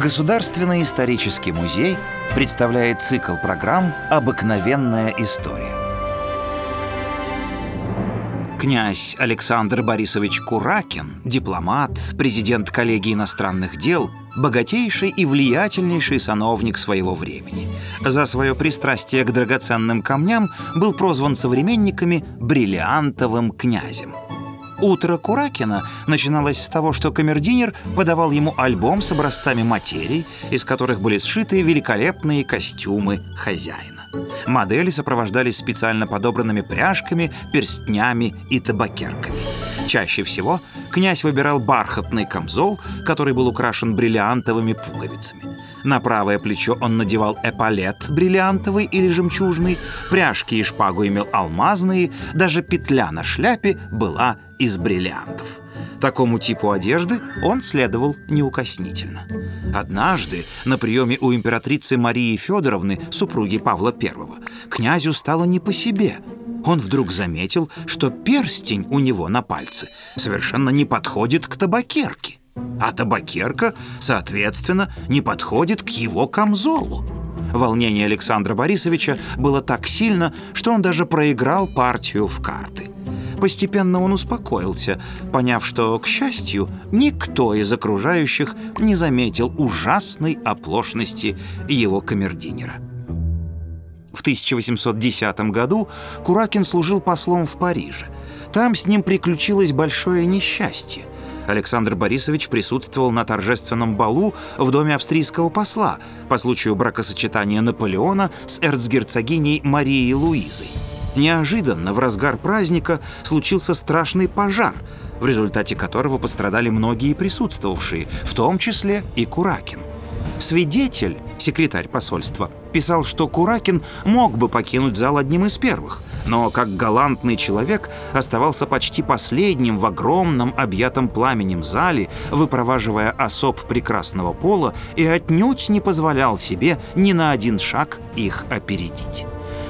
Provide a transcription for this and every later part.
Государственный исторический музей представляет цикл программ «Обыкновенная история». Князь Александр Борисович Куракин, дипломат, президент коллегии иностранных дел, богатейший и влиятельнейший сановник своего времени. За свое пристрастие к драгоценным камням был прозван современниками «бриллиантовым князем». Утро Куракина начиналось с того, что камердинер подавал ему альбом с образцами материй, из которых были сшиты великолепные костюмы хозяина. Модели сопровождались специально подобранными пряжками, перстнями и табакерками. Чаще всего князь выбирал бархатный камзол, который был украшен бриллиантовыми пуговицами. На правое плечо он надевал эполет бриллиантовый или жемчужный, пряжки и шпагу имел алмазные, даже петля на шляпе была из бриллиантов. Такому типу одежды он следовал неукоснительно. Однажды на приеме у императрицы Марии Федоровны, супруги Павла I, князю стало не по себе. Он вдруг заметил, что перстень у него на пальце совершенно не подходит к табакерке, а табакерка, соответственно, не подходит к его камзолу. Волнение Александра Борисовича было так сильно, что он даже проиграл партию в карты. Постепенно он успокоился, поняв, что, к счастью, никто из окружающих не заметил ужасной оплошности его камердинера. В 1810 году Куракин служил послом в Париже. Там с ним приключилось большое несчастье. Александр Борисович присутствовал на торжественном балу в доме австрийского посла по случаю бракосочетания Наполеона с эрцгерцогиней Марией Луизой. Неожиданно в разгар праздника случился страшный пожар, в результате которого пострадали многие присутствовавшие, в том числе и Куракин. Свидетель, секретарь посольства, писал, что Куракин мог бы покинуть зал одним из первых, но как галантный человек оставался почти последним в огромном объятом пламенем зале, выпроваживая особ прекрасного пола и отнюдь не позволял себе ни на один шаг их опередить.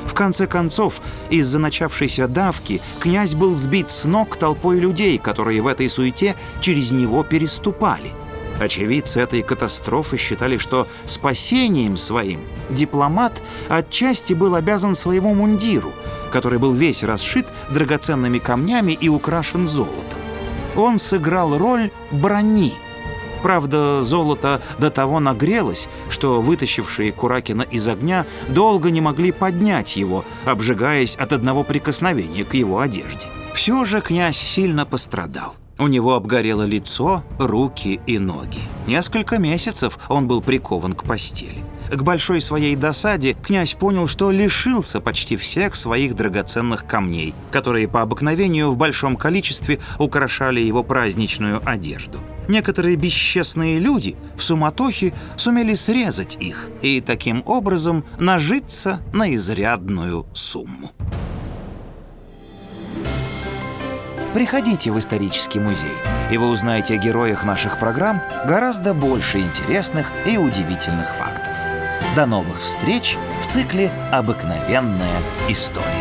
В конце концов, из-за начавшейся давки князь был сбит с ног толпой людей, которые в этой суете через него переступали. Очевидцы этой катастрофы считали, что спасением своим дипломат отчасти был обязан своему мундиру, который был весь расшит драгоценными камнями и украшен золотом. Он сыграл роль брони – Правда, золото до того нагрелось, что вытащившие Куракина из огня долго не могли поднять его, обжигаясь от одного прикосновения к его одежде. Все же князь сильно пострадал. У него обгорело лицо, руки и ноги. Несколько месяцев он был прикован к постели. К большой своей досаде князь понял, что лишился почти всех своих драгоценных камней, которые по обыкновению в большом количестве украшали его праздничную одежду. Некоторые бесчестные люди в суматохе сумели срезать их и таким образом нажиться на изрядную сумму. Приходите в исторический музей, и вы узнаете о героях наших программ гораздо больше интересных и удивительных фактов. До новых встреч в цикле «Обыкновенная история».